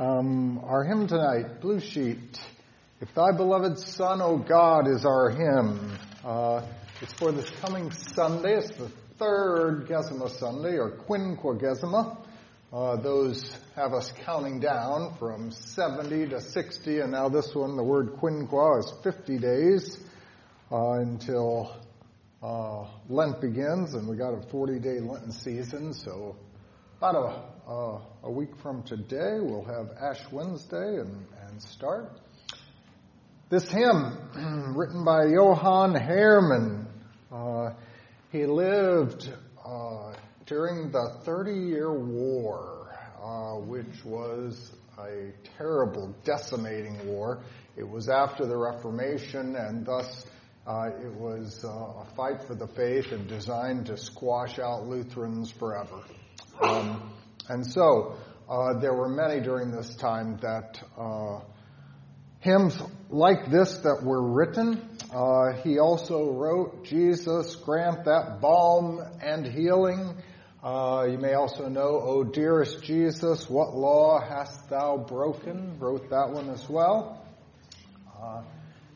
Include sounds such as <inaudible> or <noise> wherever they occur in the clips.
Um, our hymn tonight, Blue Sheet. If thy beloved Son, O God, is our hymn. Uh, it's for this coming Sunday. It's the third Gesima Sunday, or Quinquagesima. Uh, those have us counting down from 70 to 60, and now this one, the word quinqua, is 50 days uh, until uh, Lent begins, and we got a 40-day Lenten season. So about a, uh, a week from today, we'll have Ash Wednesday and, and start. This hymn, <clears throat> written by Johann Heermann, uh, he lived uh, during the Thirty Year War, uh, which was a terrible, decimating war. It was after the Reformation, and thus uh, it was uh, a fight for the faith and designed to squash out Lutherans forever. Um, and so uh, there were many during this time that uh, hymns like this that were written. Uh, he also wrote, Jesus, grant that balm and healing. Uh, you may also know, O dearest Jesus, what law hast thou broken? Wrote that one as well. Uh,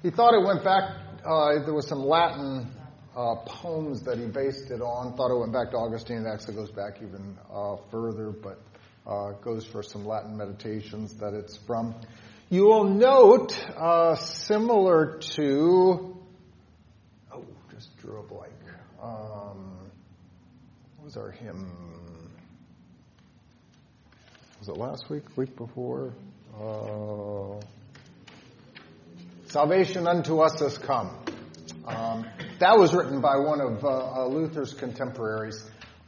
he thought it went back, uh, there was some Latin uh, poems that he based it on. Thought it went back to Augustine. It actually goes back even uh, further, but uh, goes for some Latin meditations that it's from. You will note, uh, similar to, oh, just drew a blank. Um, what was our hymn? Was it last week? Week before? Uh, Salvation unto us has come. Um, that was written by one of uh, uh, Luther's contemporaries.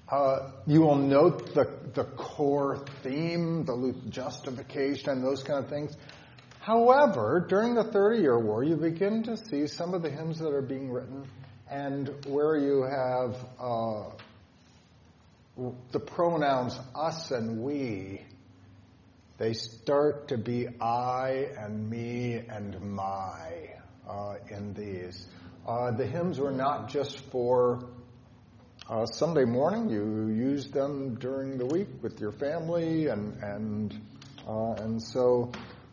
Uh, you will note the, the core theme, the Luther justification, and those kind of things. However, during the Thirty Year War, you begin to see some of the hymns that are being written, and where you have uh, the pronouns us and we, they start to be I and me and my uh, in these. Uh, the hymns were not just for uh, Sunday morning. You use them during the week with your family, and and uh, and so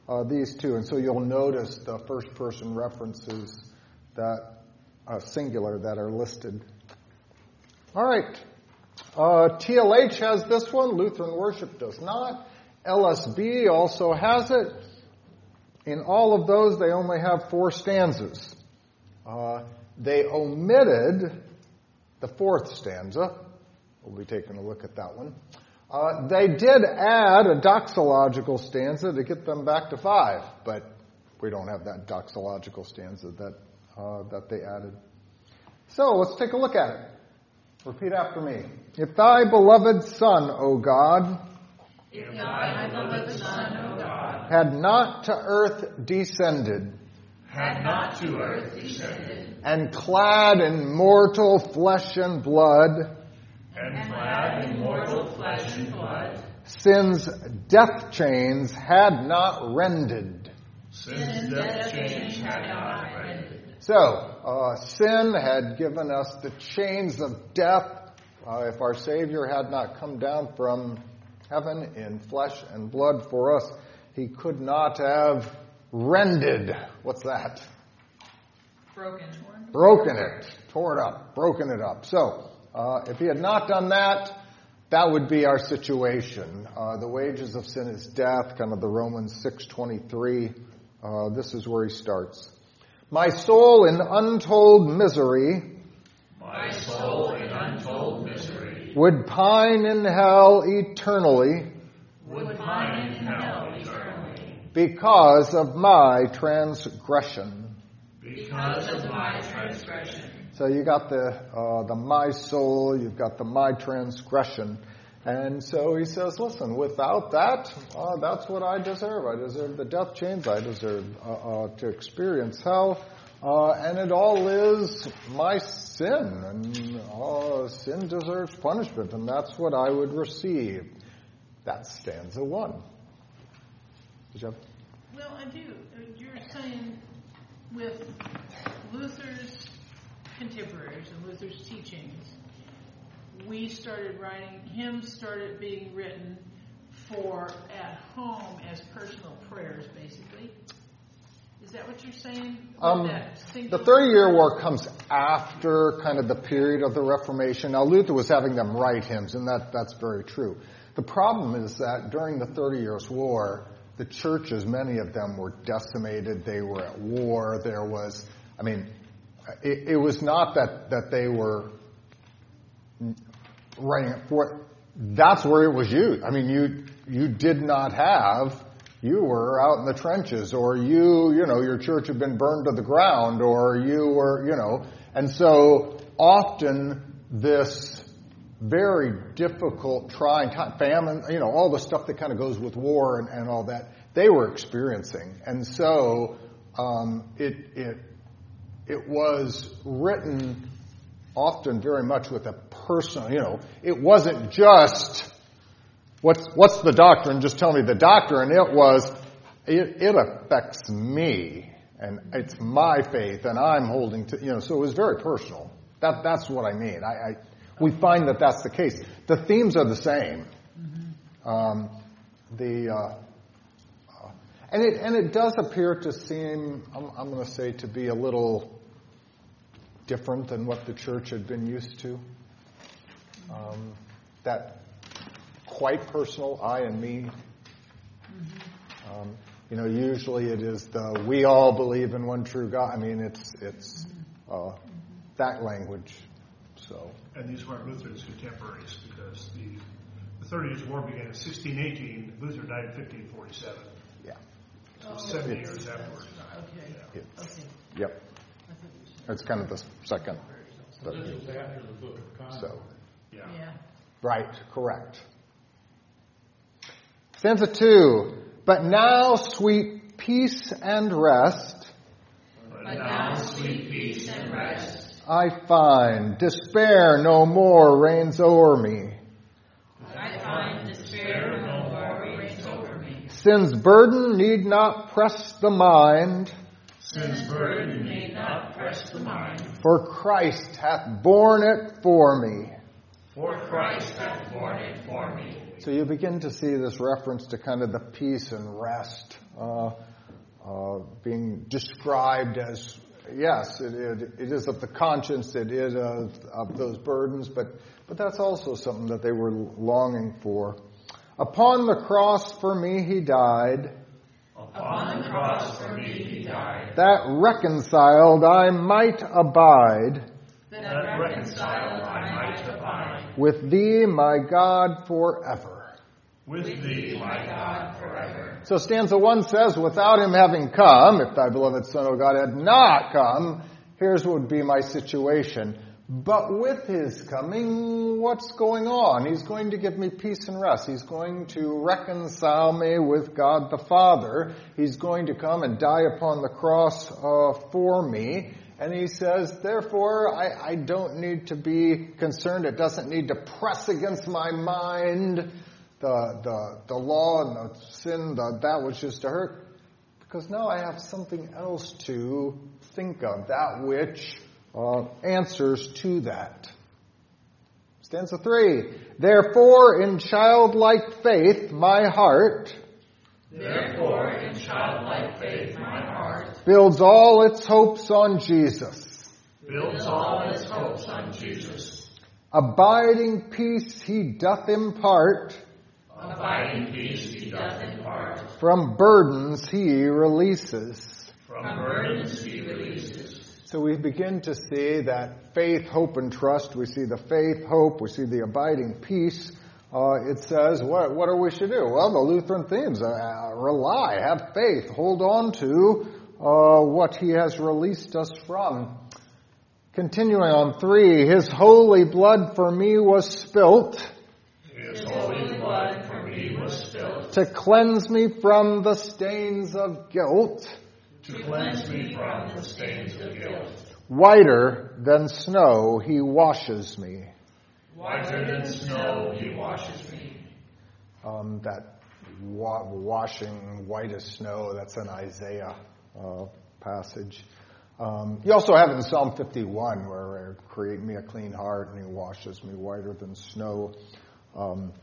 uh, these two. And so you'll notice the first person references that uh, singular that are listed. All right. TLH has this one. Lutheran Worship does not. LSB also has it. In all of those, they only have four stanzas. Uh, they omitted the fourth stanza. We'll be taking a look at that one. Uh, they did add a doxological stanza to get them back to five, but we don't have that doxological stanza that uh, that they added. So let's take a look at it. Repeat after me. If thy beloved Son, O God, if thy beloved Son, O God, had not to earth descended, had not to earth descended, and clad in mortal flesh and blood, and clad in mortal flesh and blood, sin's death chains had not rended. Sin's death chains had not rended. So, uh, sin had given us the chains of death. Uh, if our Savior had not come down from heaven in flesh and blood for us, he could not have rended. What's that? Broken. Broken it. Tore it up. Broken it up. So, uh, if he had not done that, that would be our situation. Uh, the wages of sin is death, kind of the Romans 6.23. Uh, this is where he starts. My soul in untold misery. My soul in untold misery. Would pine in hell eternally. Would pine in hell eternally. Because of my transgression. Because of my transgression. So you got the uh, the my soul, you've got the my transgression, and so he says, listen, without that, uh, that's what I deserve. I deserve the death chains. I deserve uh, uh to experience hell, uh, and it all is my sin, and uh, sin deserves punishment, and that's what I would receive. That's stanza one. Well, I do. You're saying with Luther's contemporaries and Luther's teachings, we started writing, hymns started being written for at home as personal prayers, basically. Is that what you're saying? Um, the Thirty Year War comes after kind of the period of the Reformation. Now, Luther was having them write hymns, and that, that's very true. The problem is that during the Thirty Years' War, the churches, many of them were decimated. They were at war. There was, I mean, it, it was not that, that they were writing it for, that's where it was used. I mean, you, you did not have, you were out in the trenches, or you, you know, your church had been burned to the ground, or you were, you know, and so often this very difficult, trying time, famine, you know, all the stuff that kind of goes with war and, and all that, they were experiencing. And so um, it, it, it was written often very much with a personal, you know, it wasn't just what's, what's the doctrine, just tell me the doctrine. It was, it, it affects me and it's my faith and I'm holding to, you know, so it was very personal. That, that's what I mean. I, I we find that that's the case. The themes are the same. Um, the, uh, uh, and it, and it does appear to seem, I'm, I'm going to say, to be a little different than what the church had been used to. Um, that quite personal, I and me. Um, you know, usually it is the we all believe in one true God. I mean, it's it's uh, that language. So And these weren't Luther's contemporaries because the, the Thirty Years' War began in 1618. Luther died in 1547. yeah, So 70 years afterwards. Okay. it's, Okay. yep. It's kind of the second. So this was after the Book of Common. So Yeah. Yeah. right, correct. Stanza two. But now, sweet peace and rest But now sweet peace and rest I find. Despair no more reigns o'er me. I find despair no more reigns over me. Sin's burden need not press the mind, Sin's burden may not press the mind. for Christ hath borne it for me. For Christ hath borne it for me. So you begin to see this reference to kind of the peace and rest uh, uh, being described as, yes, it, it, it is of the conscience, it is of, of those burdens, but, but that's also something that they were longing for. Upon the cross for me he died, Upon the cross for me he died. that reconciled I might abide That reconciled I might abide. with thee, my God, forever. With thee, My God forever. So stanza one says, without him having come, if thy beloved Son, O God, had not come, here's what would be my situation. But with his coming, what's going on? He's going to give me peace and rest. He's going to reconcile me with God the Father. He's going to come and die upon the cross uh, for me. And he says, therefore, I, I don't need to be concerned. It doesn't need to press against my mind the, the, the law and the sin, the, that which is to hurt, because now I have something else to think of, that which uh, answers to that. Stanza three. Therefore, in childlike faith, my heart Therefore, in childlike faith, my heart builds all its hopes on Jesus. builds all its hopes on Jesus. Abiding peace he doth impart, Abiding peace he doth impart. from burdens he releases. From burdens he releases. So we begin to see that faith, hope, and trust. We see the faith, hope, we see the abiding peace. Uh, it says, what, what are we should do? Well, the Lutheran themes, uh, uh, rely, have faith, hold on to uh, what he has released us from. Continuing on three, his holy blood for me was spilt His holy to cleanse me from the stains of guilt, to cleanse me from the stains of guilt. whiter than snow he washes me. Whiter than snow he washes me. Um, that wa- washing white as snow, that's an Isaiah uh, passage. Um, you also have it in Psalm 51 where create me a clean heart and he washes me whiter than snow. Um,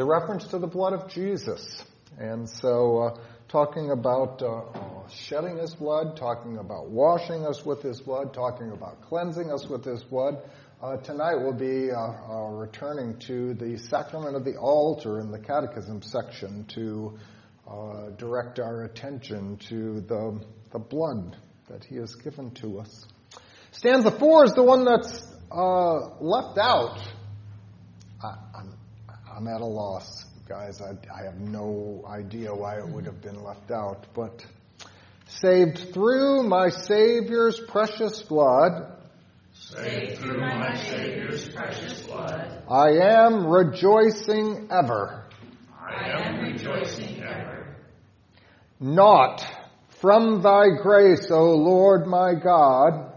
the reference to the blood of Jesus. And so, uh, talking about uh, shedding his blood, talking about washing us with his blood, talking about cleansing us with his blood. Uh, tonight we'll be uh, uh, returning to the sacrament of the altar in the catechism section to uh, direct our attention to the, the blood that he has given to us. Stanza four is the one that's left out. I'm at a loss guys. I, I, have no idea why it would have been left out. But saved through my Savior's precious blood. Saved through my Savior's precious blood. I am rejoicing ever. I am rejoicing ever. Not from thy grace, O Lord my God.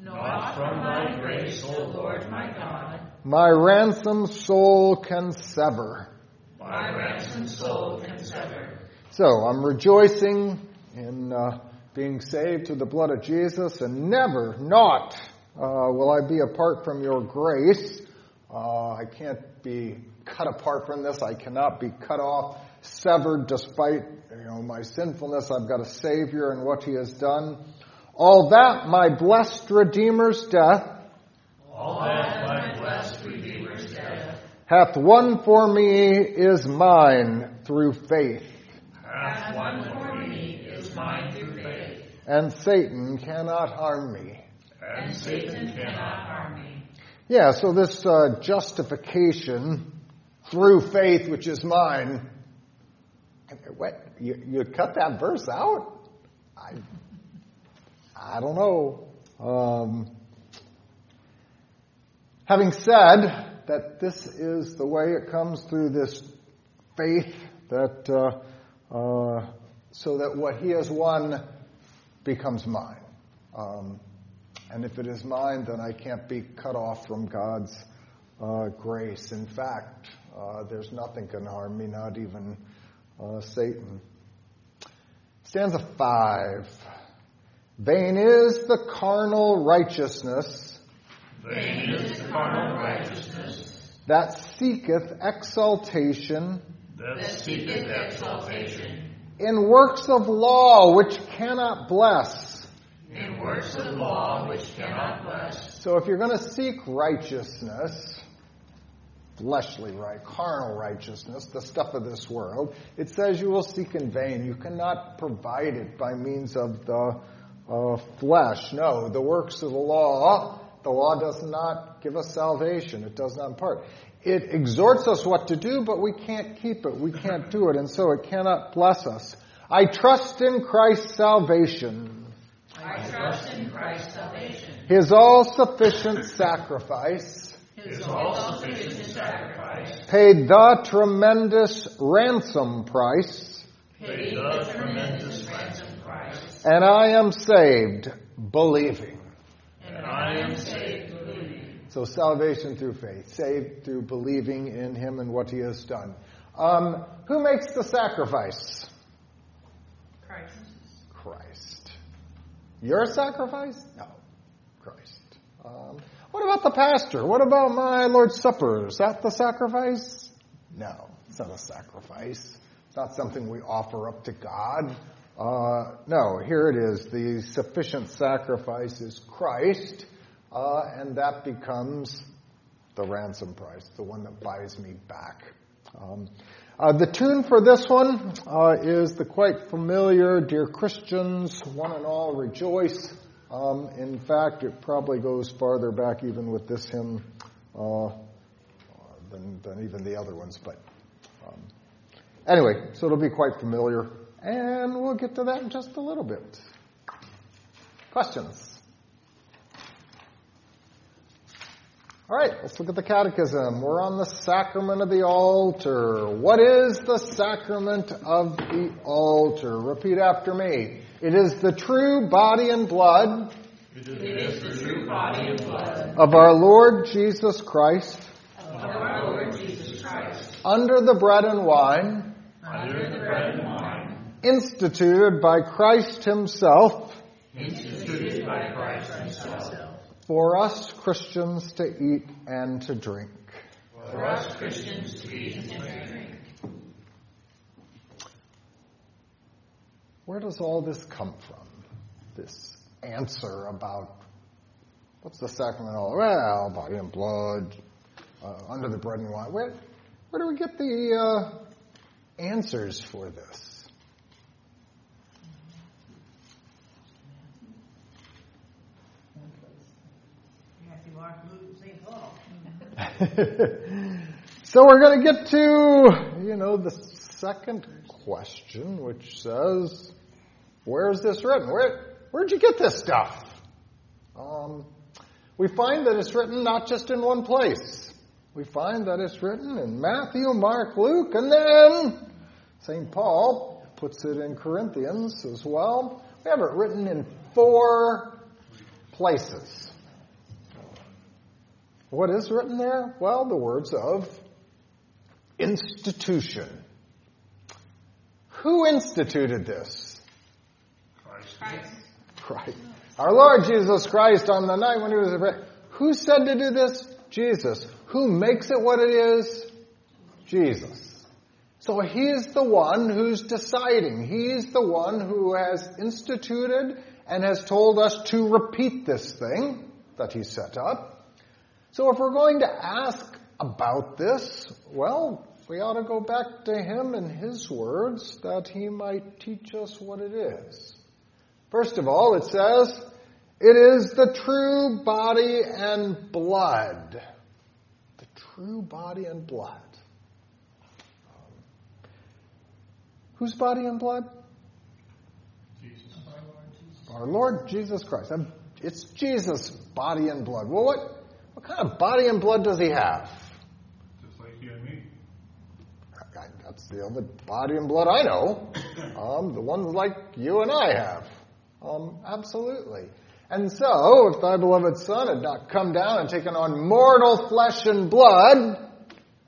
Not from thy grace, O Lord my God. My ransom soul can sever my ransom soul can sever. So I'm rejoicing in uh, being saved through the blood of Jesus, and never, not uh, will I be apart from your grace. Uh, I can't be cut apart from this. I cannot be cut off, severed, despite you know my sinfulness. I've got a Savior and what He has done. All that my blessed Redeemer's death. All that hath won for me is mine through faith. Hath won for me is mine through faith. And Satan cannot harm me. And Satan cannot harm me. Yeah, so this uh, justification through faith, which is mine. What? You, you cut that verse out? I, I don't know. Um, having said that this is the way it comes through this faith that uh, uh, so that what he has won becomes mine. Um, and if it is mine, then I can't be cut off from God's uh, grace. In fact, uh, there's nothing can harm me, not even uh, Satan. Stanza five. Vain is the carnal righteousness that seeketh exaltation, that seeketh exaltation in works of law which cannot bless. In works of law which cannot bless. So if you're going to seek righteousness, fleshly right, carnal righteousness, the stuff of this world, it says you will seek in vain. You cannot provide it by means of the uh, flesh. No, the works of the law the law does not give us salvation. It does not impart. It exhorts us what to do, but we can't keep it. We can't do it, and so it cannot bless us. I trust in Christ's salvation. I trust in Christ's salvation. His all sufficient sacrifice. His all sufficient sacrifice. Paid the tremendous ransom price. Paid the tremendous ransom price. And I am saved, believing. I am saved believing. So salvation through faith, saved through believing in Him and what He has done. Um, who makes the sacrifice? Christ. Christ. Your sacrifice? No, Christ. Um, what about the pastor? What about my Lord's Supper? Is that the sacrifice? No, it's not a sacrifice. It's not something we offer up to God. Uh, no, here it is. The sufficient sacrifice is Christ, uh, and that becomes the ransom price, the one that buys me back. Um, uh, the tune for this one uh, is the quite familiar "Dear Christians, one and all rejoice." Um, in fact, it probably goes farther back even with this hymn uh, than, than, even the other ones. But um, anyway, so it'll be quite familiar. And we'll get to that in just a little bit. Questions? All right, let's look at the catechism. We're on the sacrament of the altar. What is the sacrament of the altar? Repeat after me. It is the true body and blood. It is the true body and blood of our Lord Jesus Christ. Of our Lord Jesus Christ. Under the bread and wine. Under the bread and wine instituted by Christ Himself, instituted by Christ Himself, for us Christians to eat and to drink. For us Christians to eat and to drink. where does all this come from? This answer about what's the sacrament all well, body and blood, uh, under the bread and wine. Where, where do we get the uh, answers for this? Matthew, Mark, Luke, St. Paul. <laughs> so we're going to get to, you know, the second question, which says, where's this written? Where, where'd you get this stuff? Um, we find that it's written not just in one place. We find that it's written in Matthew, Mark, Luke, and then St. Paul puts it in Corinthians as well. We have it written in four places. What is written there? Well, the words of institution. Who instituted this? Christ. Christ. Christ. Our Lord Jesus Christ on the night when he was arrested. Who said to do this? Jesus. Who makes it what it is? Jesus. So he's the one who's deciding. He's the one who has instituted and has told us to repeat this thing that he set up. So if we're going to ask about this, well, we ought to go back to him and his words that he might teach us what it is. First of all, it says, it is the true body and blood. The true body and blood. Whose body and blood? Jesus. Our Lord Jesus Christ. It's Jesus' body and blood. Well, what, what kind of body and blood does he have? Just like you and me. I- That's the only body and blood I know. <coughs> Um, the ones like you and I have. Um, absolutely. And so, if thy beloved Son had not come down and taken on mortal flesh and blood,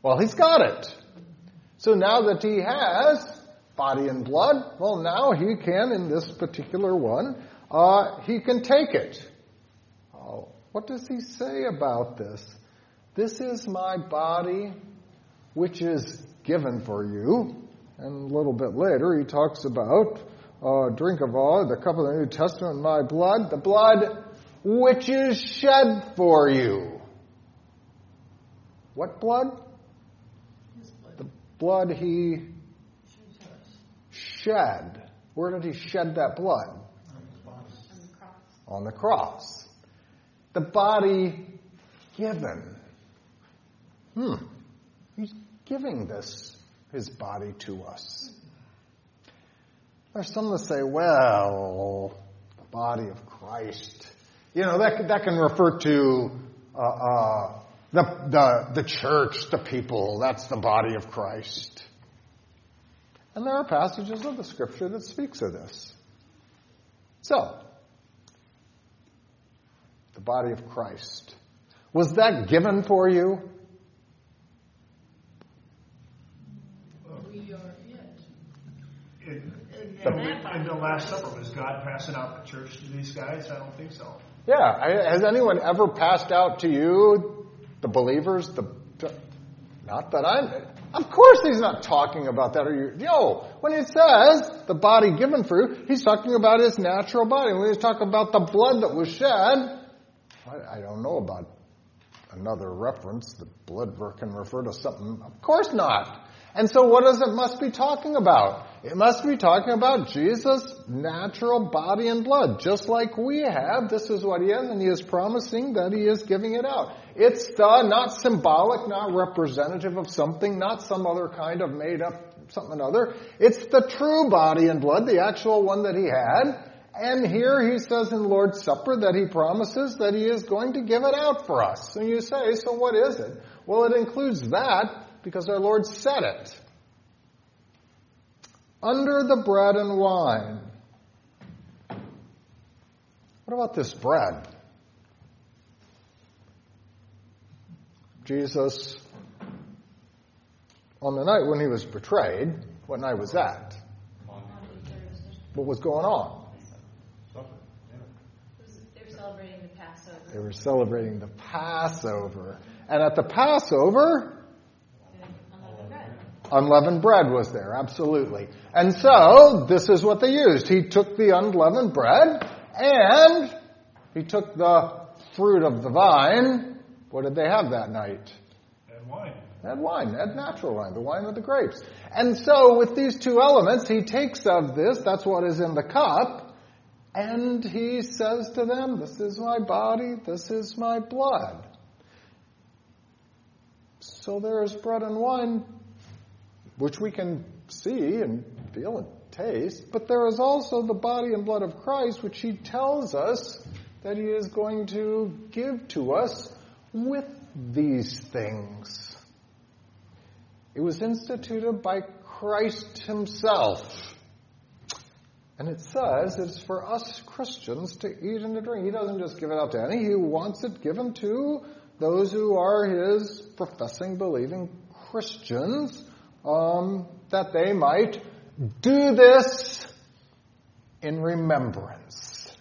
well, he's got it. So now that he has body and blood, well, now he can, in this particular one, uh, he can take it. What does he say about this? This is my body, which is given for you. And a little bit later, he talks about uh, drink of all the cup of the New Testament, my blood, the blood which is shed for you. What blood? Blood. The blood he shed. Where did he shed that blood? On the cross. On the cross. The body given. Hmm. He's giving this, his body to us. There's some that say, well, the body of Christ. You know, that, that can refer to uh, uh, the, the, the church, the people. That's the body of Christ. And there are passages of the scripture that speaks of this. So, the body of Christ. Was that given for you? We are it. In, And in, that in the Last Supper, was God passing out the church to these guys? I don't think so. Yeah. I- Has anyone ever passed out to you, the believers, the, not that I'm, of course he's not talking about that. Are you, yo, when he says the body given for you, he's talking about his natural body. When he's talking about the blood that was shed, I, I don't know about another reference. The blood ver- can refer to something. Of course not. And so what does it must be talking about? It must be talking about Jesus' natural body and blood, just like we have. This is what he is, and he is promising that he is giving it out. It's the, not symbolic, not representative of something, not some other kind of made up something other. It's the true body and blood, the actual one that he had. And here he says in Lord's Supper that he promises that he is going to give it out for us. And you say, so what is it? Well, it includes that because our Lord said it. Under the bread and wine. What about this bread? Jesus, on the night when he was betrayed, what night was that? What was going on? They were celebrating the Passover. They were celebrating the Passover. And at the Passover, Unleavened bread. unleavened bread was there, absolutely. And so, this is what they used. He took the unleavened bread and he took the fruit of the vine. What did they have that night? And wine. They had wine, they had natural wine, the wine of the grapes. And so, with these two elements, he takes of this, that's what is in the cup, and he says to them, This is my body, this is my blood. So there is bread and wine, which we can see and feel and taste, but there is also the body and blood of Christ, which he tells us that he is going to give to us with these things. It was instituted by Christ himself. And it says it's for us Christians to eat and to drink. He doesn't just give it out to any, he wants it given to those who are his professing, believing Christians, um, that they might do this in remembrance.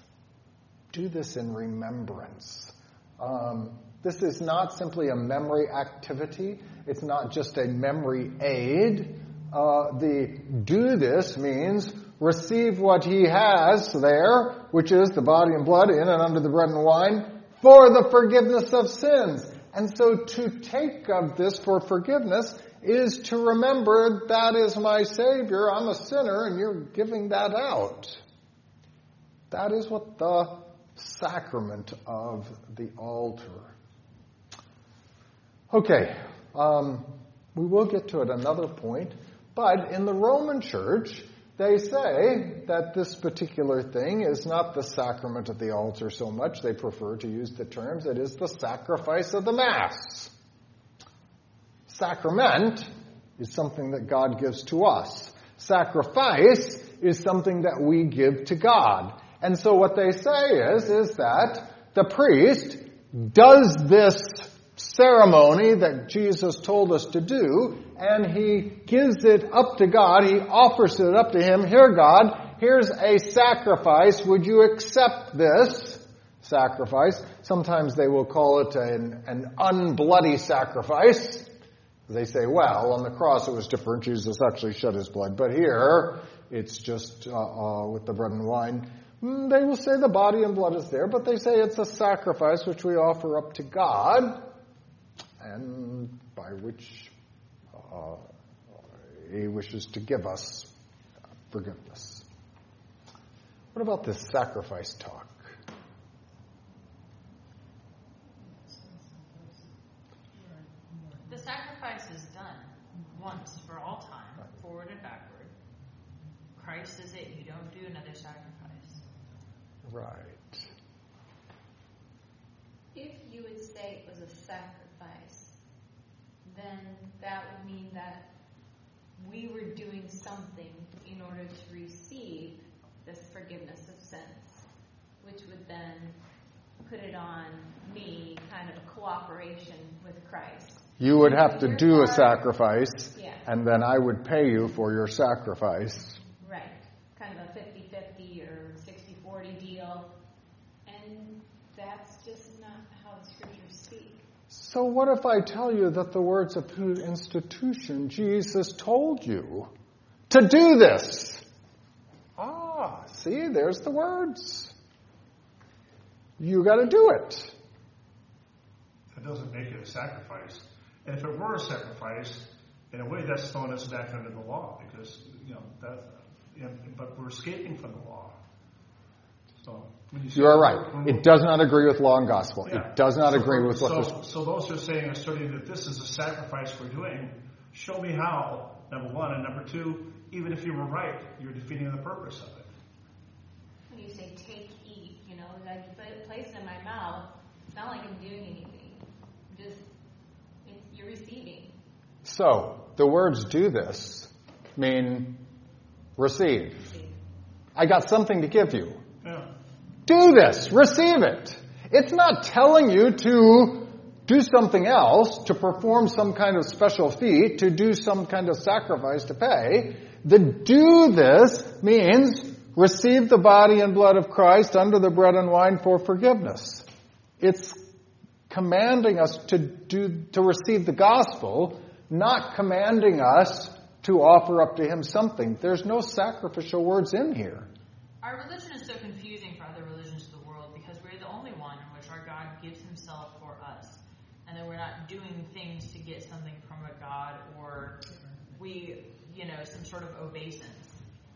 Do this in remembrance. Um, this is not simply a memory activity. It's not just a memory aid. Uh, the do this means receive what he has there, which is the body and blood in and under the bread and wine, for the forgiveness of sins. And so to take of this for forgiveness is to remember that is my Savior, I'm a sinner, and you're giving that out. That is what the sacrament of the altar. Okay, um, we will get to it another point, but in the Roman Church, they say that this particular thing is not the sacrament of the altar so much. They prefer to use the terms, it is the sacrifice of the Mass. Sacrament is something that God gives to us. Sacrifice is something that we give to God. And so what they say is, is that the priest does this ceremony that Jesus told us to do, and he gives it up to God. He offers it up to him. Here, God, here's a sacrifice. Would you accept this sacrifice? Sometimes they will call it an, an unbloody sacrifice. They say, well, on the cross it was different. Jesus actually shed his blood. But here, it's just uh, uh, with the bread and wine. Mm, they will say the body and blood is there, but they say it's a sacrifice which we offer up to God and by which Uh, he wishes to give us forgiveness. What about this sacrifice talk? The sacrifice is done once for all time, forward and backward. Christ is it. You don't do another sacrifice. Right. If you would say it was a sacrifice, then that would mean that we were doing something in order to receive this forgiveness of sins, which would then put it on me, kind of a cooperation with Christ. You would have to do a sacrifice, Yeah. and then I would pay you for your sacrifice. Right. Kind of a 50 50 or 60 40 deal. And that's just not how the scriptures speak. So, what if I tell you that the words of the institution, Jesus told you to do this? Ah, see, there's the words. You got to do it. That doesn't make it a sacrifice. And if it were a sacrifice, in a way, that's throwing us back under the law because you know that. But we're escaping from the law. So you are right. It does not agree with law and gospel. Yeah. It does not So agree with what so, this. So those who are saying, asserting that this is a sacrifice we're doing, show me how. Number one, and number two, even if you were right, you're defeating the purpose of it. When you say take, eat, you know, like you put it, place it in my mouth, it's not like I'm doing anything. Just, it's, you're receiving. So, the words do this mean receive. I got something to give you. Yeah. Do this. Receive it. It's not telling you to do something else, to perform some kind of special feat, to do some kind of sacrifice to pay. The do this means receive the body and blood of Christ under the bread and wine for forgiveness. It's commanding us to do, to receive the gospel, not commanding us to offer up to him something. There's no sacrificial words in here. Our religion is so confusing for other religions of the world because we're the only one in which our God gives himself for us. And then we're not doing things to get something from a God or we, you know, some sort of obeisance.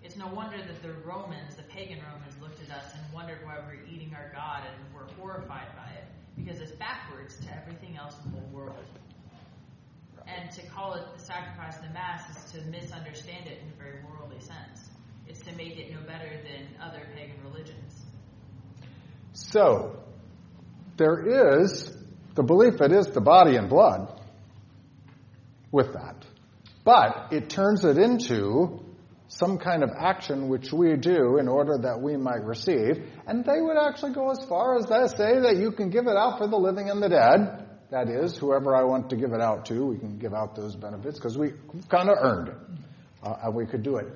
It's no wonder that the Romans, the pagan Romans, looked at us and wondered why we we're eating our God and were horrified by it because it's backwards to everything else in the whole world. And to call it the sacrifice of the Mass is to misunderstand it in a very worldly sense. It's to make it no better than other pagan religions. So, there is the belief it is the body and blood with that. But it turns it into some kind of action which we do in order that we might receive. And they would actually go as far as to say that you can give it out for the living and the dead. That is, whoever I want to give it out to, we can give out those benefits because we kind of earned it. Uh, and we could do it.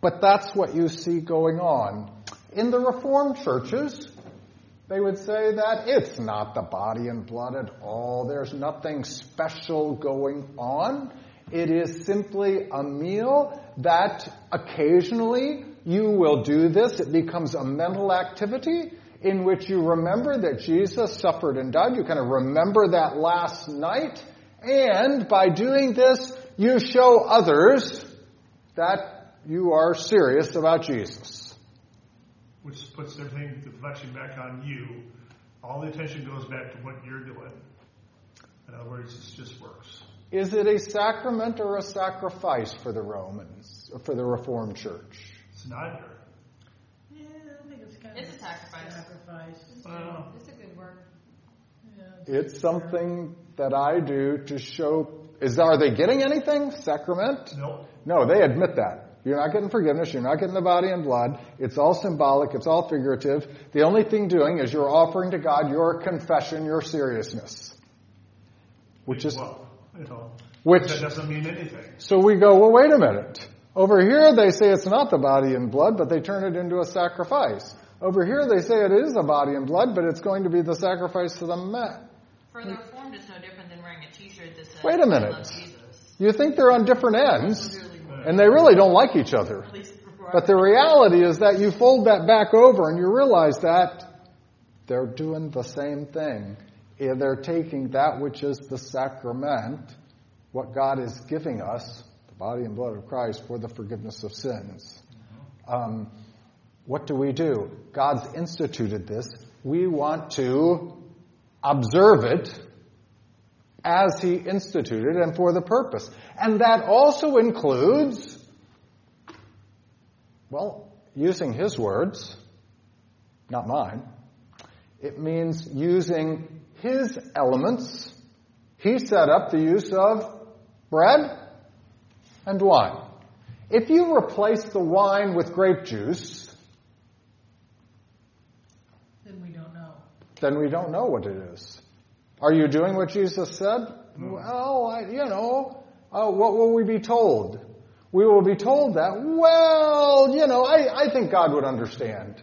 But that's what you see going on. In the Reformed churches, they would say that it's not the body and blood at all. There's nothing special going on. It is simply a meal that occasionally you will do this. It becomes a mental activity in which you remember that Jesus suffered and died. You kind of remember that last night. And by doing this, you show others that you are serious about Jesus. Which puts everything, the reflection back on you. All the attention goes back to what you're doing. In other words, it just works. Is it a sacrament or a sacrifice for the Romans, or for the Reformed Church? It's neither. Yeah, I think it's kind It's of a sacrifice. sacrifice. Well, It's a good word. Yeah, It's something that I do to show. Is are they getting anything? Sacrament? no. No, they admit that. You're not getting forgiveness. You're not getting the body and blood. It's all symbolic. It's all figurative. The only thing doing is you're offering to God your confession, your seriousness. Which is, well, which, that doesn't mean anything. so we go, well, wait a minute. Over here they say it's not the body and blood, but they turn it into a sacrifice. Over here they say it is a body and blood, but it's going to be the sacrifice to the man. For the Reformed, it's no different than wearing a T-shirt that says Wait a "I minute. love Jesus." You think they're on different ends, Literally, and they really don't like each other. But the reality is that you fold that back over and you realize that they're doing the same thing. They're taking that which is the sacrament, what God is giving us, the body and blood of Christ, for the forgiveness of sins. Um, what do we do? God's instituted this. We want to observe it as He instituted and for the purpose. And that also includes well, using his words, not mine, it means using his elements. He set up the use of bread and wine. If you replace the wine with grape juice, then we don't know. then we don't know what it is. Are you doing what Jesus said? Well, I, you know, uh, what will we be told? We will be told that, well, you know, I, I think God would understand.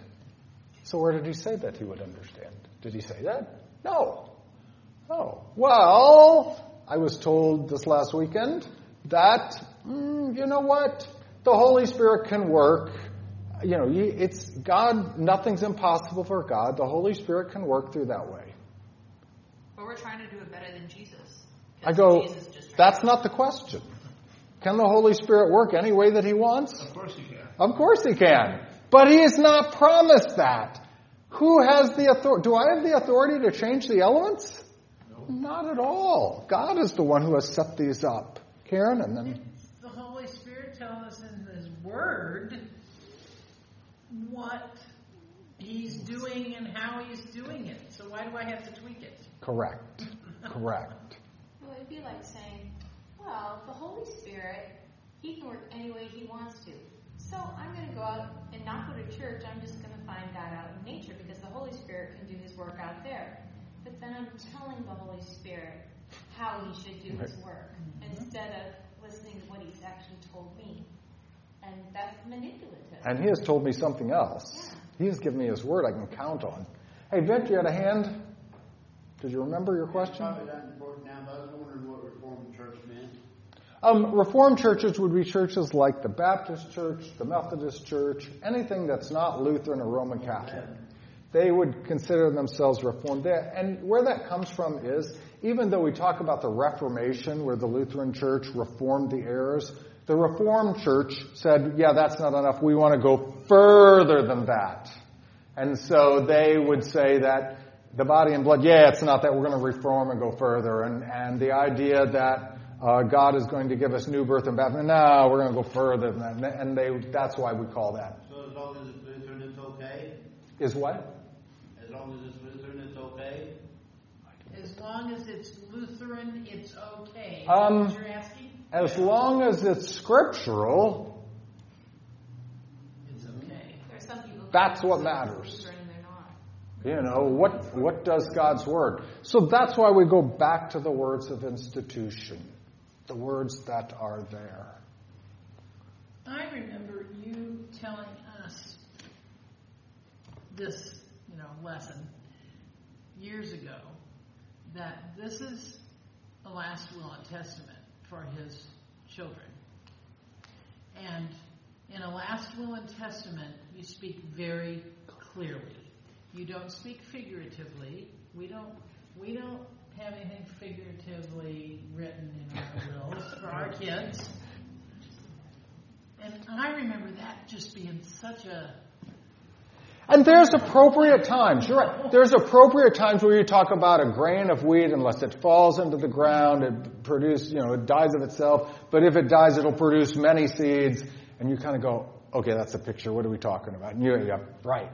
So where did he say that he would understand? Did he say that? No. Oh. Well, I was told this last weekend that, mm, you know what? The Holy Spirit can work. You know, it's God, nothing's impossible for God. The Holy Spirit can work through that way. But we're trying to do it better than Jesus. 'Cause I go, Jesus just that's not the question. Can the Holy Spirit work any way that He wants? Of course He can. Of course He can. But He has not promised that. Who has the authority? Do I have the authority to change the elements? No. Not at all. God is the one who has set these up. Karen, and then the Holy Spirit telling us in His Word what He's doing and how He's doing it. So why do I have to tweak it? Correct. Correct. Well, it'd be like saying, well, the Holy Spirit, He can work any way He wants to. So I'm going to go out and not go to church. I'm just going to find God out in nature because the Holy Spirit can do His work out there. But then I'm telling the Holy Spirit how He should do His work mm-hmm. instead of listening to what He's actually told me. And that's manipulative. And He has told me something else. He has given me His word I can count on. Hey, Vic, you had a hand? Did you remember your question? Probably not important now, but I was wondering what Reformed Church meant. Um, Reformed churches would be churches like the Baptist Church, the Methodist Church, anything that's not Lutheran or Roman Catholic. They would consider themselves Reformed. And where that comes from is, even though we talk about the Reformation, where the Lutheran Church reformed the errors, the Reformed Church said, yeah, that's not enough. We want to go further than that. And so they would say that the body and blood, yeah, it's not that we're going to reform and go further. And, and the idea that uh, God is going to give us new birth and baptism, no, we're going to go further than that. And they, that's why we call that. So as long as it's Lutheran, it's okay? Is what? As long as it's Lutheran, it's okay? As long as it's Lutheran, it's okay. Is Um, what you're asking? As long as it's scriptural, It's okay. There's some people. That's what say matters. Lutheran and they're not. You know, what, what does God's word? So that's why we go back to the words of institution, the words that are there. I remember you telling us this, you know, lesson years ago that this is a last will and testament for his children. And in a last will and testament, you speak very clearly. You don't speak figuratively. We don't we don't have anything figuratively written in our <laughs> wills for our kids. And I remember that just being such a And there's appropriate times. You're right. There's appropriate times where you talk about a grain of wheat, unless it falls into the ground, it produces, you know, it dies of itself. But if it dies, it'll produce many seeds. And you kind of go, okay, that's a picture. What are we talking about? And you, yeah, right.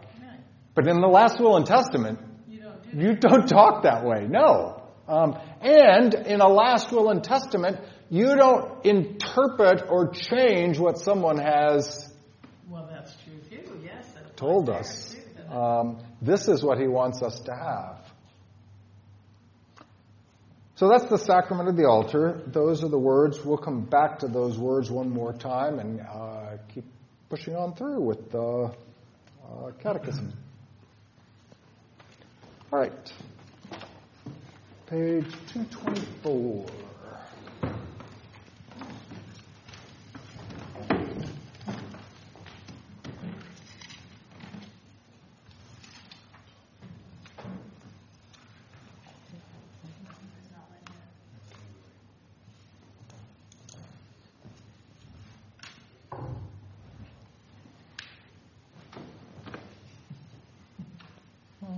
But in the last will and testament, you don't do you don't talk that way. No. Um, and in a last will and testament, you don't interpret or change what someone has well that's true too, yes. that's told us. too. Um, this is what he wants us to have. So that's the sacrament of the altar. Those are the words. We'll come back to those words one more time and uh, keep pushing on through with the uh, catechism. All right. Page 224.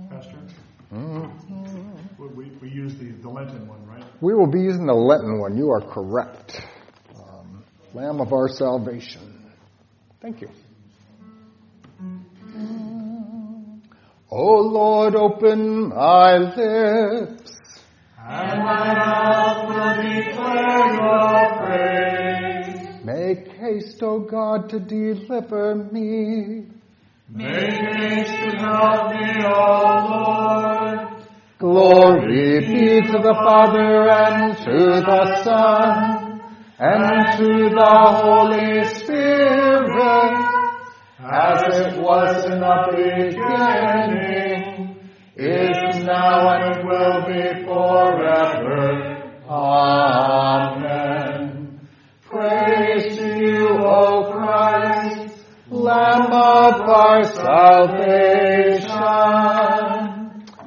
Pastor? Mm-hmm. We, we, we use the, the Lenten one, right? We will be using the Lenten one. You are correct. Um, Lamb of our salvation. Thank you. O Lord, open my lips. And my mouth will declare your praise. Make haste, O God, to deliver me. Make haste to help me, O Lord. Glory be to the Father and to the Son and to the Holy Spirit, as it was in the beginning, is now, and will be forever. Amen. Praise to you, O Christ, Lamb of our salvation.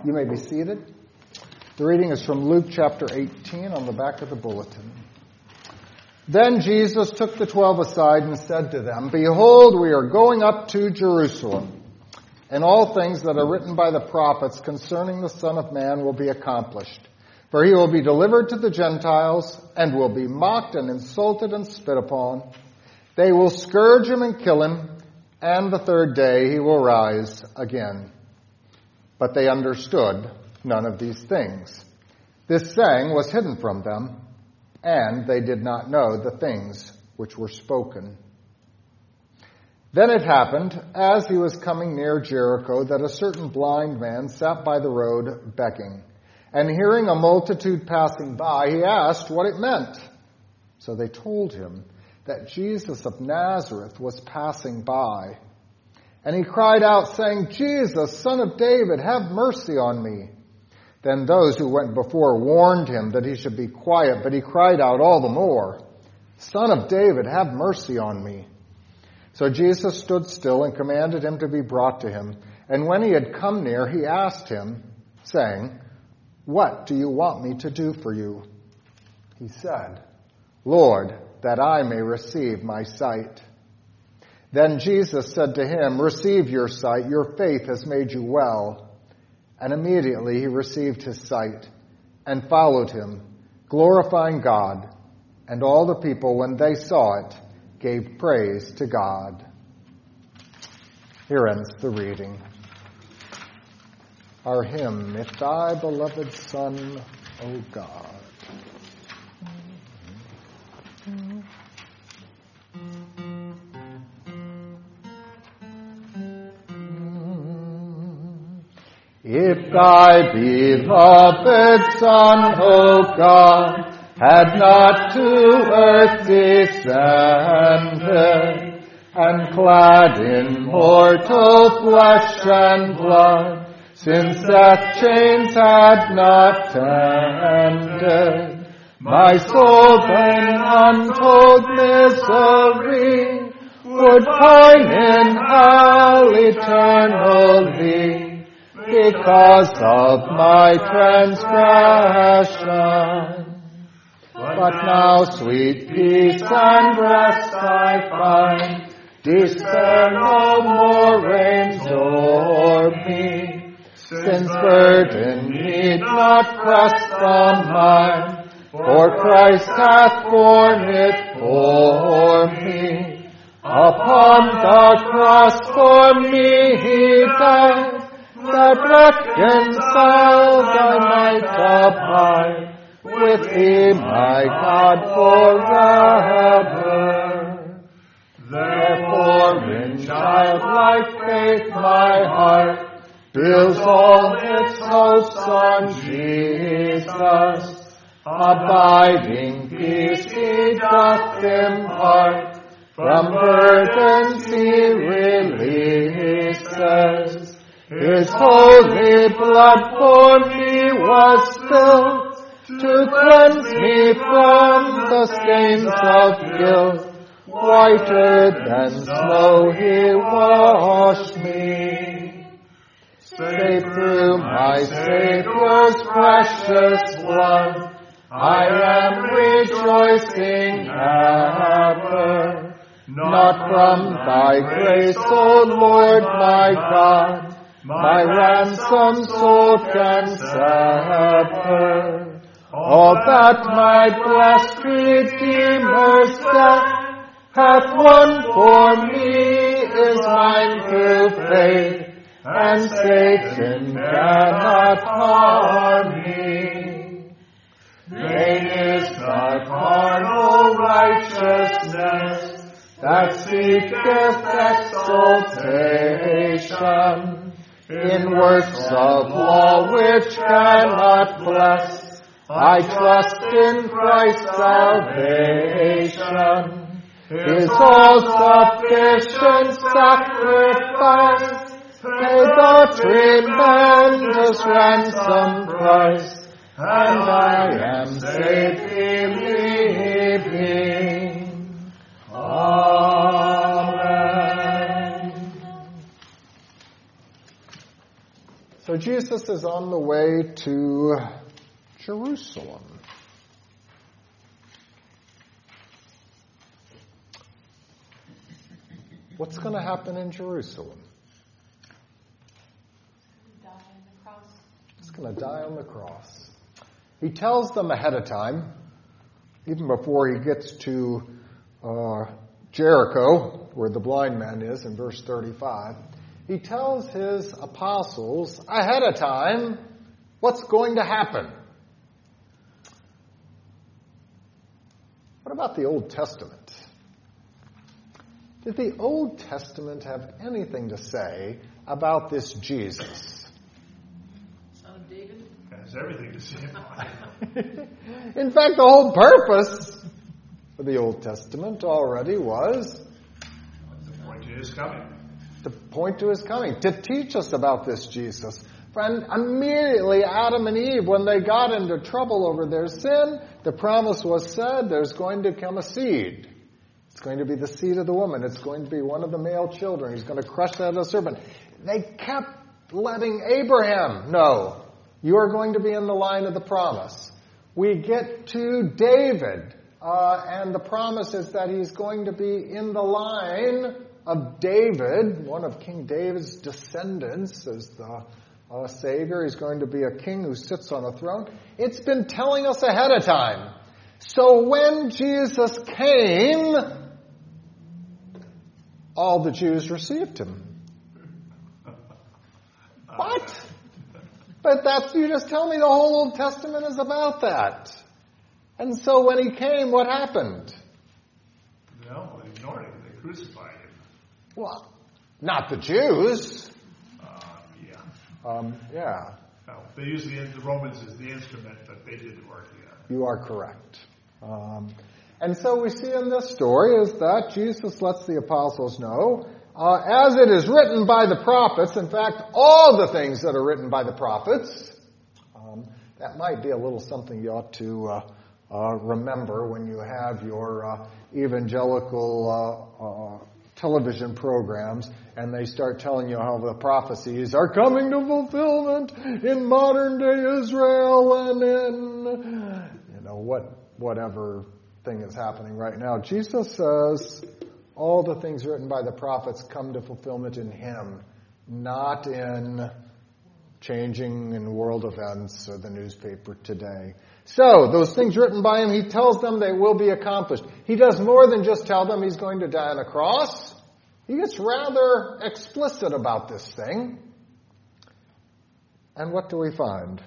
You may be seated. The reading is from Luke chapter 18 on the back of the bulletin. Then Jesus took the twelve aside and said to them, Behold, we are going up to Jerusalem, and all things that are written by the prophets concerning the Son of Man will be accomplished. For he will be delivered to the Gentiles, and will be mocked and insulted and spit upon. They will scourge him and kill him, and the third day he will rise again. But they understood none of these things. This saying was hidden from them, and they did not know the things which were spoken. Then it happened, as he was coming near Jericho, that a certain blind man sat by the road begging. And hearing a multitude passing by, he asked what it meant. So they told him that Jesus of Nazareth was passing by. And he cried out, saying, Jesus, son of David, have mercy on me. Then those who went before warned him that he should be quiet, but he cried out all the more, Son of David, have mercy on me. So Jesus stood still and commanded him to be brought to him. And when he had come near, he asked him, saying, What do you want me to do for you? He said, Lord, that I may receive my sight. Then Jesus said to him, Receive your sight, your faith has made you well. And immediately he received his sight and followed him, glorifying God. And all the people, when they saw it, gave praise to God. Here ends the reading. Our hymn, If Thy Beloved Son, O God. If thy beloved Son, O God, had not to earth descended, and clad in mortal flesh and blood, since death chains had not ended, my soul then untold misery would pine in hell eternally because of my transgression. But now sweet peace and rest I find, despair no more reigns o'er me. Since burden need not press on mine, for Christ hath borne it for me. Upon the cross for me he died, that reconciled I might abide with thee, my God, forever. Therefore, in childlike faith, my heart builds all its hopes on Jesus. Abiding peace he doth impart, from burdens he releases. His holy blood for me was spilled to cleanse me from the stains of guilt. Whiter than snow he washed me. Safe through my Savior's precious blood, I am rejoicing ever. Not from thy grace, O Lord my God, my ransom soul can sever. All that my blessed Redeemer's death hath won for me is mine through faith, and Satan cannot harm me. Vain is the carnal righteousness that seeketh exaltation in works of law which cannot bless. I trust in Christ's salvation. His all-sufficient sacrifice paid the tremendous ransom price, and I am saved Jesus is on the way to Jerusalem. What's going to happen in Jerusalem? He's going to die on the cross. He tells them ahead of time, even before he gets to uh, Jericho, where the blind man is in verse 35, he tells his apostles ahead of time what's going to happen. What about the Old Testament? Did the Old Testament have anything to say about this Jesus? Son of David. Has everything to say about it. <laughs> In fact, the whole purpose of the Old Testament already was The point is coming. To point to his coming, to teach us about this Jesus, And immediately, Adam and Eve, when they got into trouble over their sin, the promise was said there's going to come a seed. It's going to be the seed of the woman. It's going to be one of the male children. He's going to crush that of serpent. They kept letting Abraham know, you are going to be in the line of the promise. We get to David, uh, and the promise is that he's going to be in the line of David, one of King David's descendants, as the uh, Savior. He's going to be a king who sits on a throne. It's been telling us ahead of time. So when Jesus came, all the Jews received him. What? But that's, you just tell me the whole Old Testament is about that. And so when he came, what happened? No, they ignored him. They crucified. Well, not the Jews. Uh, yeah. Um, yeah, No, they use the, the Romans as the instrument, but they did the work. Yeah. you are correct. Um, and so we see in this story is that Jesus lets the apostles know, uh, as it is written by the prophets, in fact, all the things that are written by the prophets, um, that might be a little something you ought to uh, uh, remember when you have your uh, evangelical uh, uh, television programs and they start telling you how the prophecies are coming to fulfillment in modern day Israel and in you know what whatever thing is happening right now. Jesus says all the things written by the prophets come to fulfillment in him, not in changing in world events or the newspaper today. So, those things written by him, he tells them they will be accomplished. He does more than just tell them he's going to die on a cross. He gets rather explicit about this thing. And what do we find?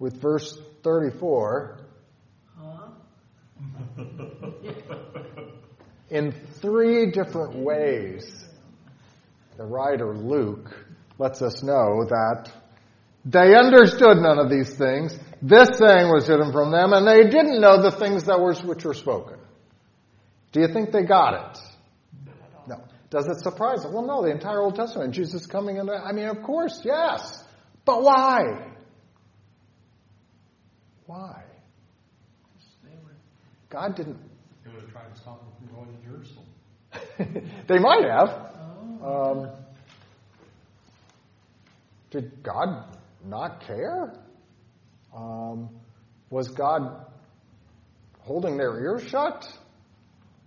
With verse 34, Huh? <laughs> in three different ways, the writer Luke lets us know that they understood none of these things. This thing was hidden from them, and they didn't know the things that were which were spoken. Do you think they got it? No. Does it surprise them? Well, no. The entire Old Testament, Jesus coming in. I mean, of course, yes. But why? Why? God didn't. They would have tried to stop them from going to Jerusalem. <laughs> they might have. Oh. Um, did God not care? Um, was God holding their ears shut?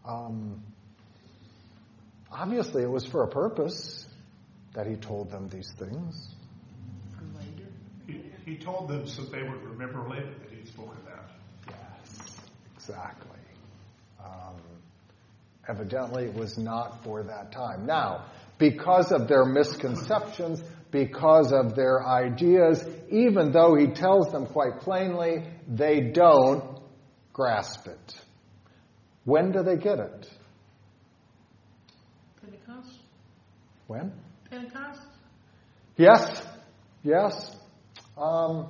Um, obviously, it was for a purpose that He told them these things. for later. He, he told them so they would remember later that he'd spoken that. Yes, exactly. Um, evidently, it was not for that time. Now, because of their misconceptions, because of their ideas, even though he tells them quite plainly, they don't grasp it. When do they get it? Pentecost? When? Pentecost? Yes, yes. Um,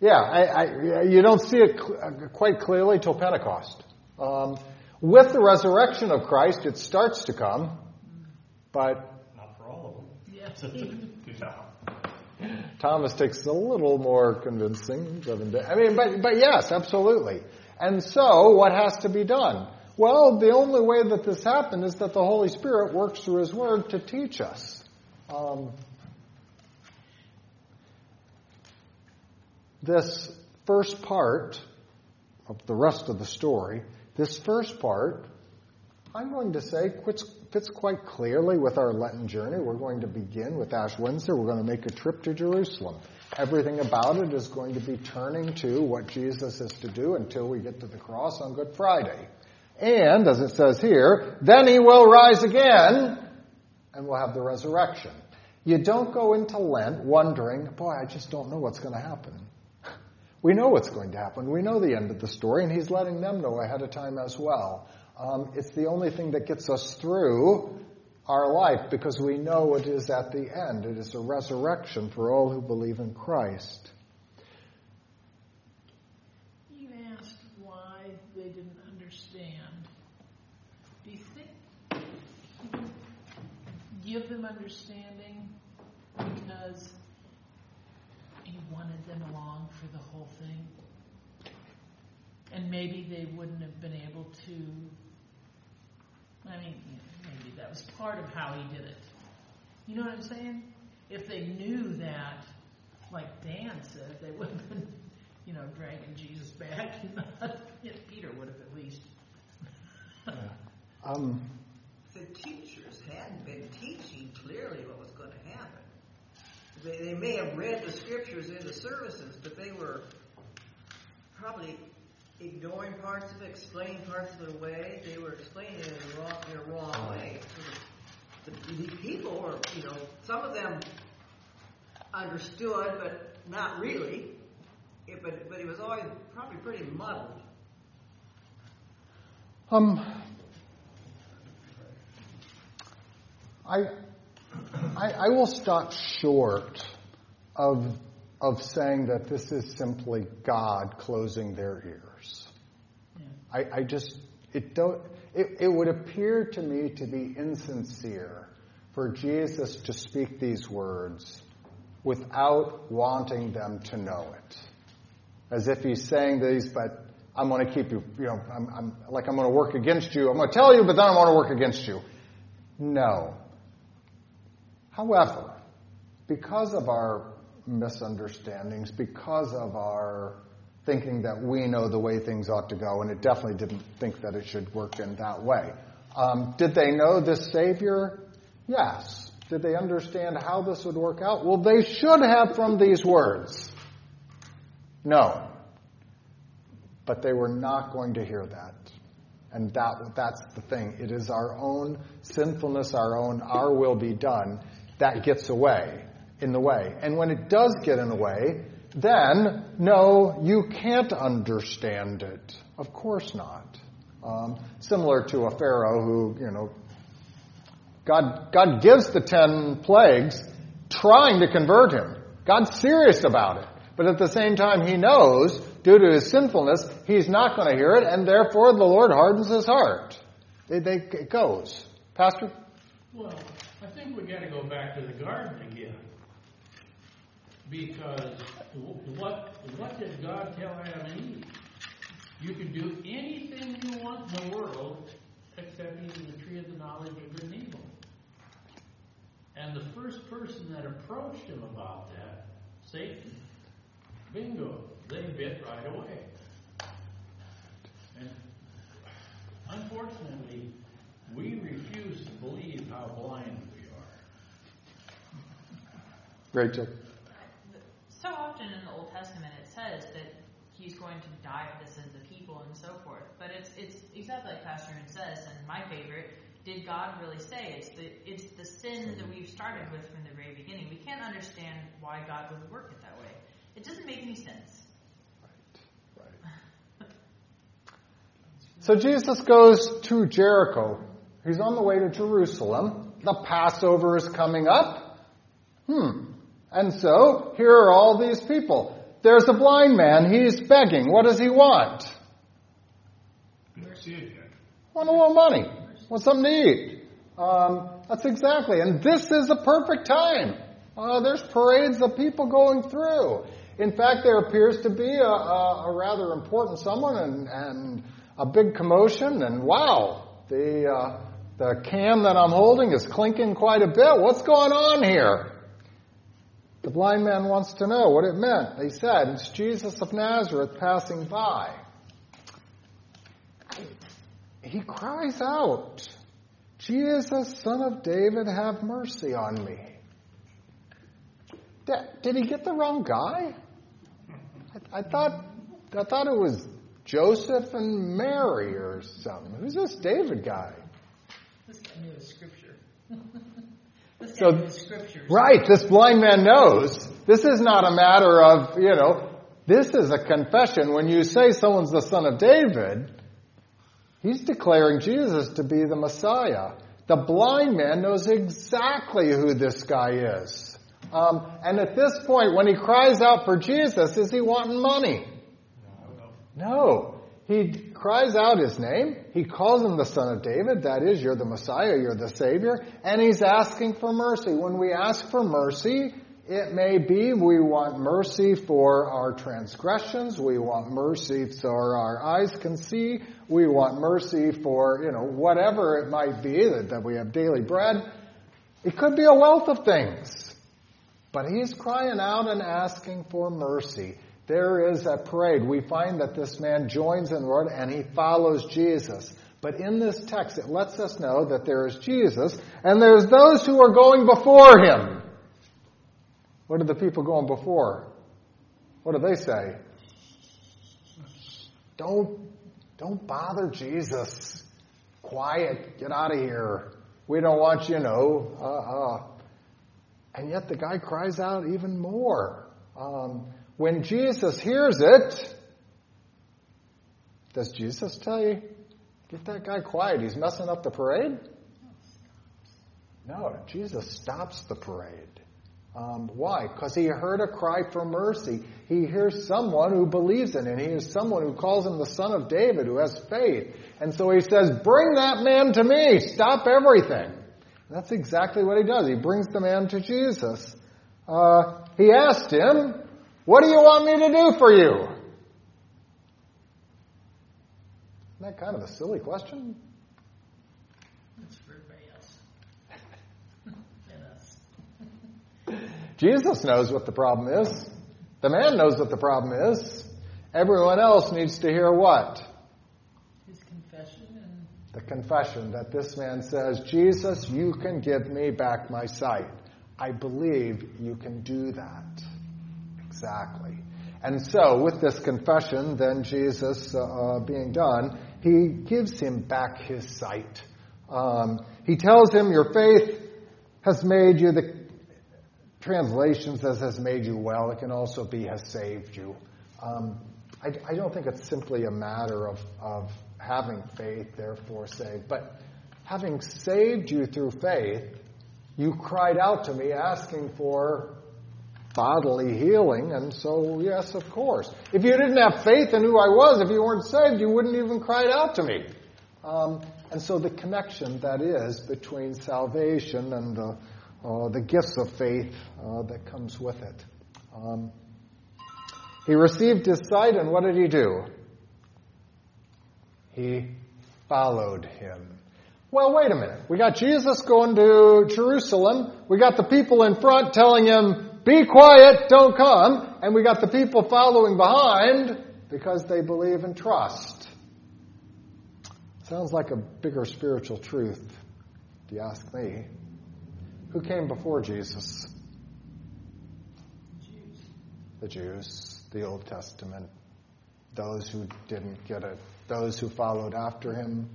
yeah, I, I, you don't see it cl- quite clearly till Pentecost. Um, with the resurrection of Christ, it starts to come, but Not for all of them. Yes. Yeah. <laughs> Thomas takes a little more convincing. I mean, but, but yes, absolutely. And so, what has to be done? Well, the only way that this happened is that the Holy Spirit works through His Word to teach us. Um, this first part of the rest of the story, this first part, I'm going to say fits, fits quite clearly with our Lenten journey. We're going to begin with Ash Wednesday. We're going to make a trip to Jerusalem. Everything about it is going to be turning to what Jesus is to do until we get to the cross on Good Friday. And, as it says here, then he will rise again and we'll have the resurrection. You don't go into Lent wondering, boy, I just don't know what's going to happen. <laughs> We know what's going to happen. We know the end of the story, and he's letting them know ahead of time as well. Um, it's the only thing that gets us through our life because we know it is at the end. It is a resurrection for all who believe in Christ. You asked why they didn't understand. Do you think give them understanding because he wanted them along for the whole thing. And maybe they wouldn't have been able to. I mean, maybe that was part of how he did it. You know what I'm saying? If they knew that, like Dan said, they would have been, you know, dragging Jesus back. <laughs> Peter would have at least. Um, the teachers hadn't been teaching clearly what was going to happen. They, they may have read the scriptures in the services, but they were probably ignoring parts of it, explaining parts of it away. They were explaining it in the wrong, in a wrong way. The, the, the people were, you know, some of them understood, but not really. It, but, but it was always probably pretty muddled. Um, I, I, I will stop short of, of saying that this is simply God closing their ears. I, I just, it, don't, it, it would appear to me to be insincere for Jesus to speak these words without wanting them to know it. As if he's saying these, but I'm going to keep you, you know, I'm, I'm like I'm going to work against you. I'm going to tell you, but then I want to work against you. No. However, because of our misunderstandings, because of our thinking that we know the way things ought to go, and it definitely didn't think that it should work in that way. Um, did they know this Savior? Yes. Did they understand how this would work out? Well, they should have from these words. No. But they were not going to hear that. And that, that's the thing. It is our own sinfulness, our own, our will be done, that gets away, in the way. And when it does get in the way, then, no, you can't understand it. Of course not. Um, similar to a Pharaoh who, you know, God, God gives the ten plagues trying to convert him. God's serious about it. But at the same time, he knows, due to his sinfulness, he's not going to hear it, and therefore the Lord hardens his heart. It, it goes. Pastor? Well, I think we've got to go back to the garden again. Because what, what did God tell Adam and Eve? You can do anything you want in the world except eating the tree of the knowledge of good and evil. And the first person that approached him about that, Satan, bingo, they bit right away. And unfortunately, we refuse to believe how blind we are. Rachel. So often in the Old Testament it says that he's going to die for the sins of people and so forth. But it's it's exactly like Pastor Aaron says, and my favorite, did God really say? It's the it's the sin that we've started with from the very beginning. We can't understand why God would work it that way. It doesn't make any sense. Right. Right. so Jesus goes to Jericho. He's on the way to Jerusalem. The Passover is coming up. Hmm. And so, here are all these people. There's a blind man. He's begging. What does he want? Want a little money. Want something to eat. Um, that's exactly. And this is a perfect time. Uh, there's parades of people going through. In fact, there appears to be a, a, a rather important someone and, and, a big commotion. And wow, the uh, the can that I'm holding is clinking quite a bit. What's going on here? The blind man wants to know what it meant. They said, It's Jesus of Nazareth passing by. He cries out, Jesus, son of David, have mercy on me. Did he get the wrong guy? I, I thought I thought it was Joseph and Mary or something. Who's this David guy? This guy knew the scripture. <laughs> this so, knew the scriptures. Right, this blind man knows. This is not a matter of, you know, this is a confession. When you say someone's the son of David, he's declaring Jesus to be the Messiah. The blind man knows exactly who this guy is. Um, and at this point, when he cries out for Jesus, is he wanting money? No. He cries out his name. He calls him the Son of David. That is, you're the Messiah, you're the Savior. And he's asking for mercy. When we ask for mercy, It may be we want mercy for our transgressions. We want mercy so our eyes can see. We want mercy for, you know, whatever it might be that, that we have daily bread. It could be a wealth of things. But he's crying out and asking for mercy. There is a parade. We find that this man joins in the Lord and he follows Jesus. But in this text, it lets us know that there is Jesus and there's those who are going before him. What are the people going before? What do they say? Don't, don't bother Jesus. Quiet. Get out of here. We don't want you know. Uh-uh. And yet the guy cries out even more. Um, when Jesus hears it, does Jesus tell you, get that guy quiet? He's messing up the parade? No, Jesus stops the parade. Um, why? Because he heard a cry for mercy. He hears someone who believes in him. He hears someone who calls him the son of David, who has faith. And so he says, Bring that man to me. Stop everything. And that's exactly what he does. He brings the man to Jesus. Uh, he asked him, What do you want me to do for you? Isn't that kind of a silly question? It's for everybody else. and us. Jesus knows what the problem is. The man knows what the problem is. Everyone else needs to hear what? His confession and The confession that this man says, Jesus, you can give me back my sight. I believe you can do that. Exactly. And so, with this confession, then Jesus uh, being done, he gives him back his sight. Um, he tells him, Your faith has made you the translation says has made you well. It can also be has saved you. Um, I, I, don't think it's simply a matter of, of having faith, therefore saved, but having saved you through faith, you cried out to me asking for bodily healing, and so yes, of course. If you didn't have faith in who I was, if you weren't saved, you wouldn't even cried out to me. Um, and so the connection that is between salvation and the uh, the gifts of faith uh, that comes with it. Um, he received his sight, and what did he do? He followed him. Well, wait a minute. We got Jesus going to Jerusalem. We got the people in front telling him, be quiet, don't come. And we got the people following behind because they believe and trust. Sounds like a bigger spiritual truth, if you ask me. Who came before Jesus? Jews. The Jews, the Old Testament. Those who didn't get it, those who followed after him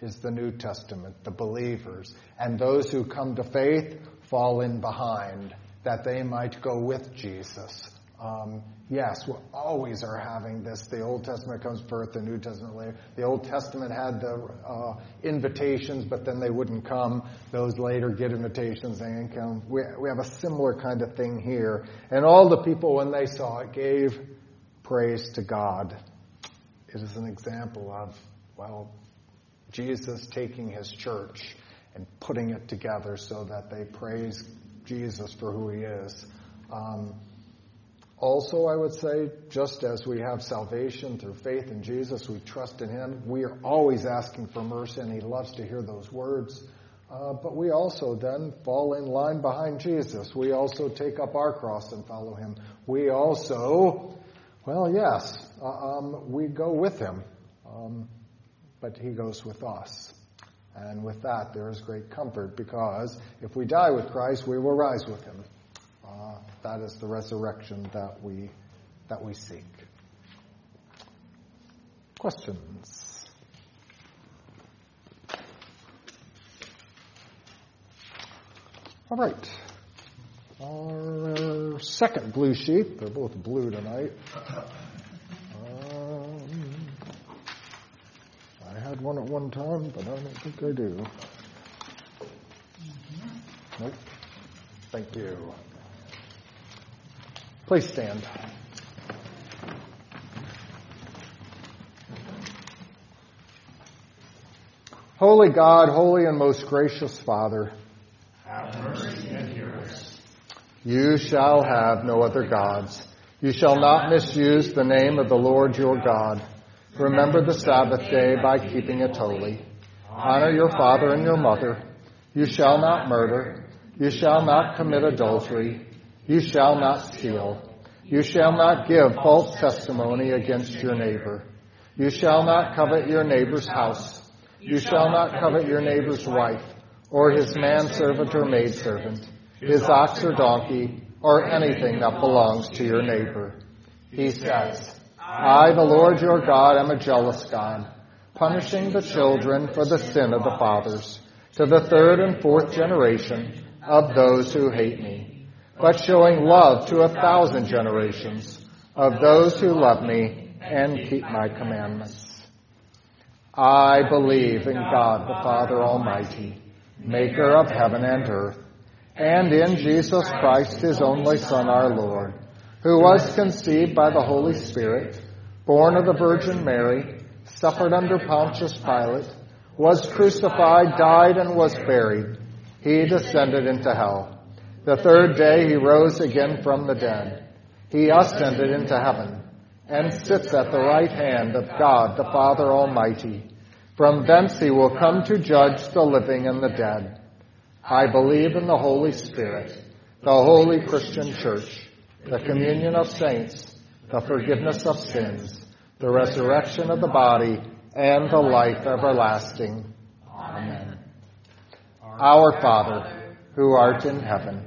is the New Testament, the believers. And those who come to faith fall in behind that they might go with Jesus. Um, yes, we always are having this. The Old Testament comes first, the New Testament later. The Old Testament had the uh, invitations, but then they wouldn't come. Those later get invitations and come. We, we have a similar kind of thing here. And all the people, when they saw it, gave praise to God. It is an example of, well, Jesus taking his church and putting it together so that they praise Jesus for who he is. Um, also, I would say, just as we have salvation through faith in Jesus, we trust in Him, we are always asking for mercy, and He loves to hear those words. Uh, but we also then fall in line behind Jesus. We also take up our cross and follow Him. We also, well, yes, uh, um, we go with Him, um, but He goes with us. And with that, there is great comfort because if we die with Christ, we will rise with Him. That is the resurrection that we that we seek. Questions? All right. Our second blue sheet. They're both blue tonight. Um, I had one at one time, but I don't think I do. Nope. Thank you. Please stand. Holy God, holy and most gracious Father, Have mercy and hear us. You shall have no other gods. You shall not misuse the name of the Lord your God. Remember the Sabbath day by keeping it holy. Honor your father and your mother. You shall not murder. You shall not commit adultery. You shall not steal. You shall not give false testimony against your neighbor. You shall not covet your neighbor's house. You shall not covet your neighbor's wife, or his manservant or maidservant, his ox or donkey, or anything that belongs to your neighbor. He says, I, the Lord your God, am a jealous God, punishing the children for the sin of the fathers, to the third and fourth generation of those who hate me, but showing love to a thousand generations of those who love me and keep my commandments. I believe in God the Father Almighty, maker of heaven and earth, and in Jesus Christ, his only Son, our Lord, who was conceived by the Holy Spirit, born of the Virgin Mary, suffered under Pontius Pilate, was crucified, died, and was buried. He descended into hell. The third day he rose again from the dead. He ascended into heaven and sits at the right hand of God the Father Almighty. From thence he will come to judge the living and the dead. I believe in the Holy Spirit, the holy Christian church, the communion of saints, the forgiveness of sins, the resurrection of the body, and the life everlasting. Amen. Our Father, who art in heaven,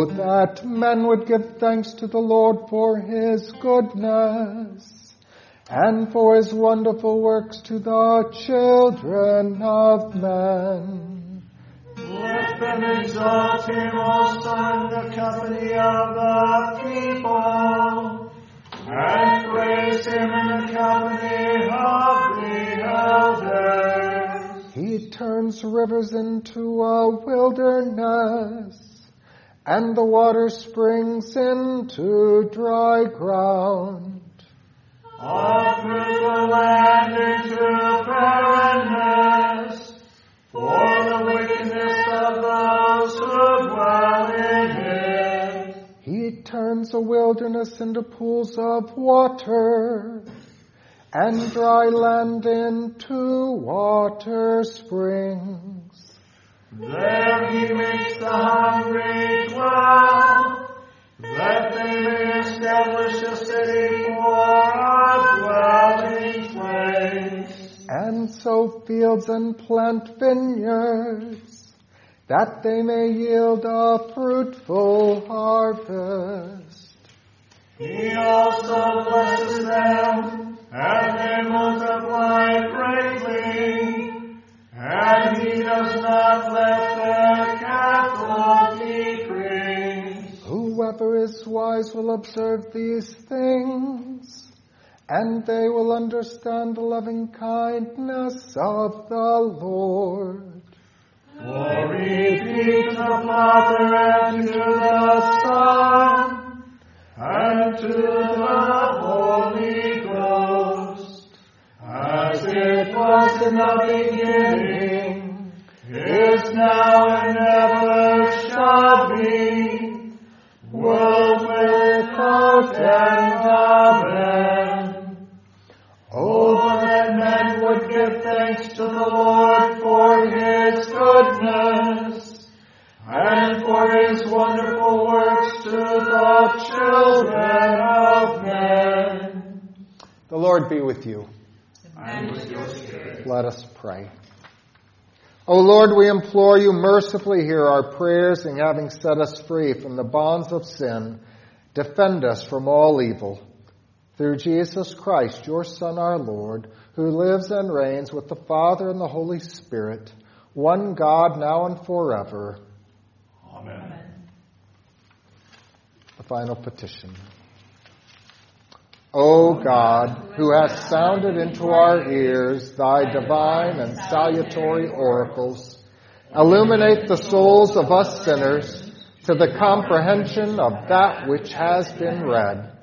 Oh, that men would give thanks to the Lord for his goodness and for his wonderful works to the children of men. Let them exalt him also in the company of the people, and praise him in the company of the elders. He turns rivers into a wilderness, and the water springs into dry ground. All through the land into barrenness, for the wickedness of those who dwell in it. He turns a wilderness into pools of water, and dry land into water springs. There he makes the hungry dwell, that they may establish a city for a dwelling place. and sow fields and plant vineyards, that they may yield a fruitful harvest. He also blesses them, and they multiply greatly, and he does not let their cattle decrease. Whoever is wise will observe these things, and they will understand the loving kindness of the Lord. Glory be to the Father and to the Son and to the Holy as it was in the beginning, is now, and ever shall be, world without end. Amen. Oh, that men would give thanks to the Lord for his goodness and for his wonderful works to the children of men. The Lord be with you. And with your spirit. Let us pray. O Lord, we implore you mercifully hear our prayers and having set us free from the bonds of sin, defend us from all evil. through Jesus Christ, your Son, our Lord, who lives and reigns with the Father and the Holy Spirit, one God, now and forever. Amen. The final petition. O God, who hast sounded into our ears thy divine and salutary oracles, illuminate the souls of us sinners to the comprehension of that which has been read,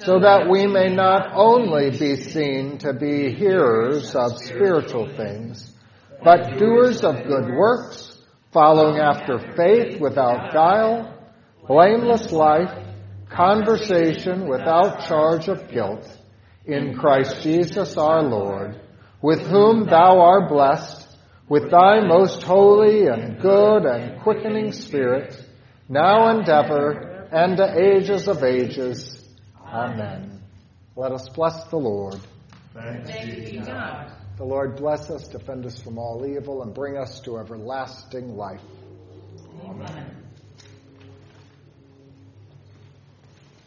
so that we may not only be seen to be hearers of spiritual things, but doers of good works, following after faith without guile, blameless life, conversation without charge of guilt, in Christ Jesus our Lord, with whom thou art blessed, with thy most holy and good and quickening Spirit, now and ever, and to ages of ages. Amen. Let us bless the Lord. Thanks be to God. The Lord bless us, defend us from all evil, and bring us to everlasting life. Amen.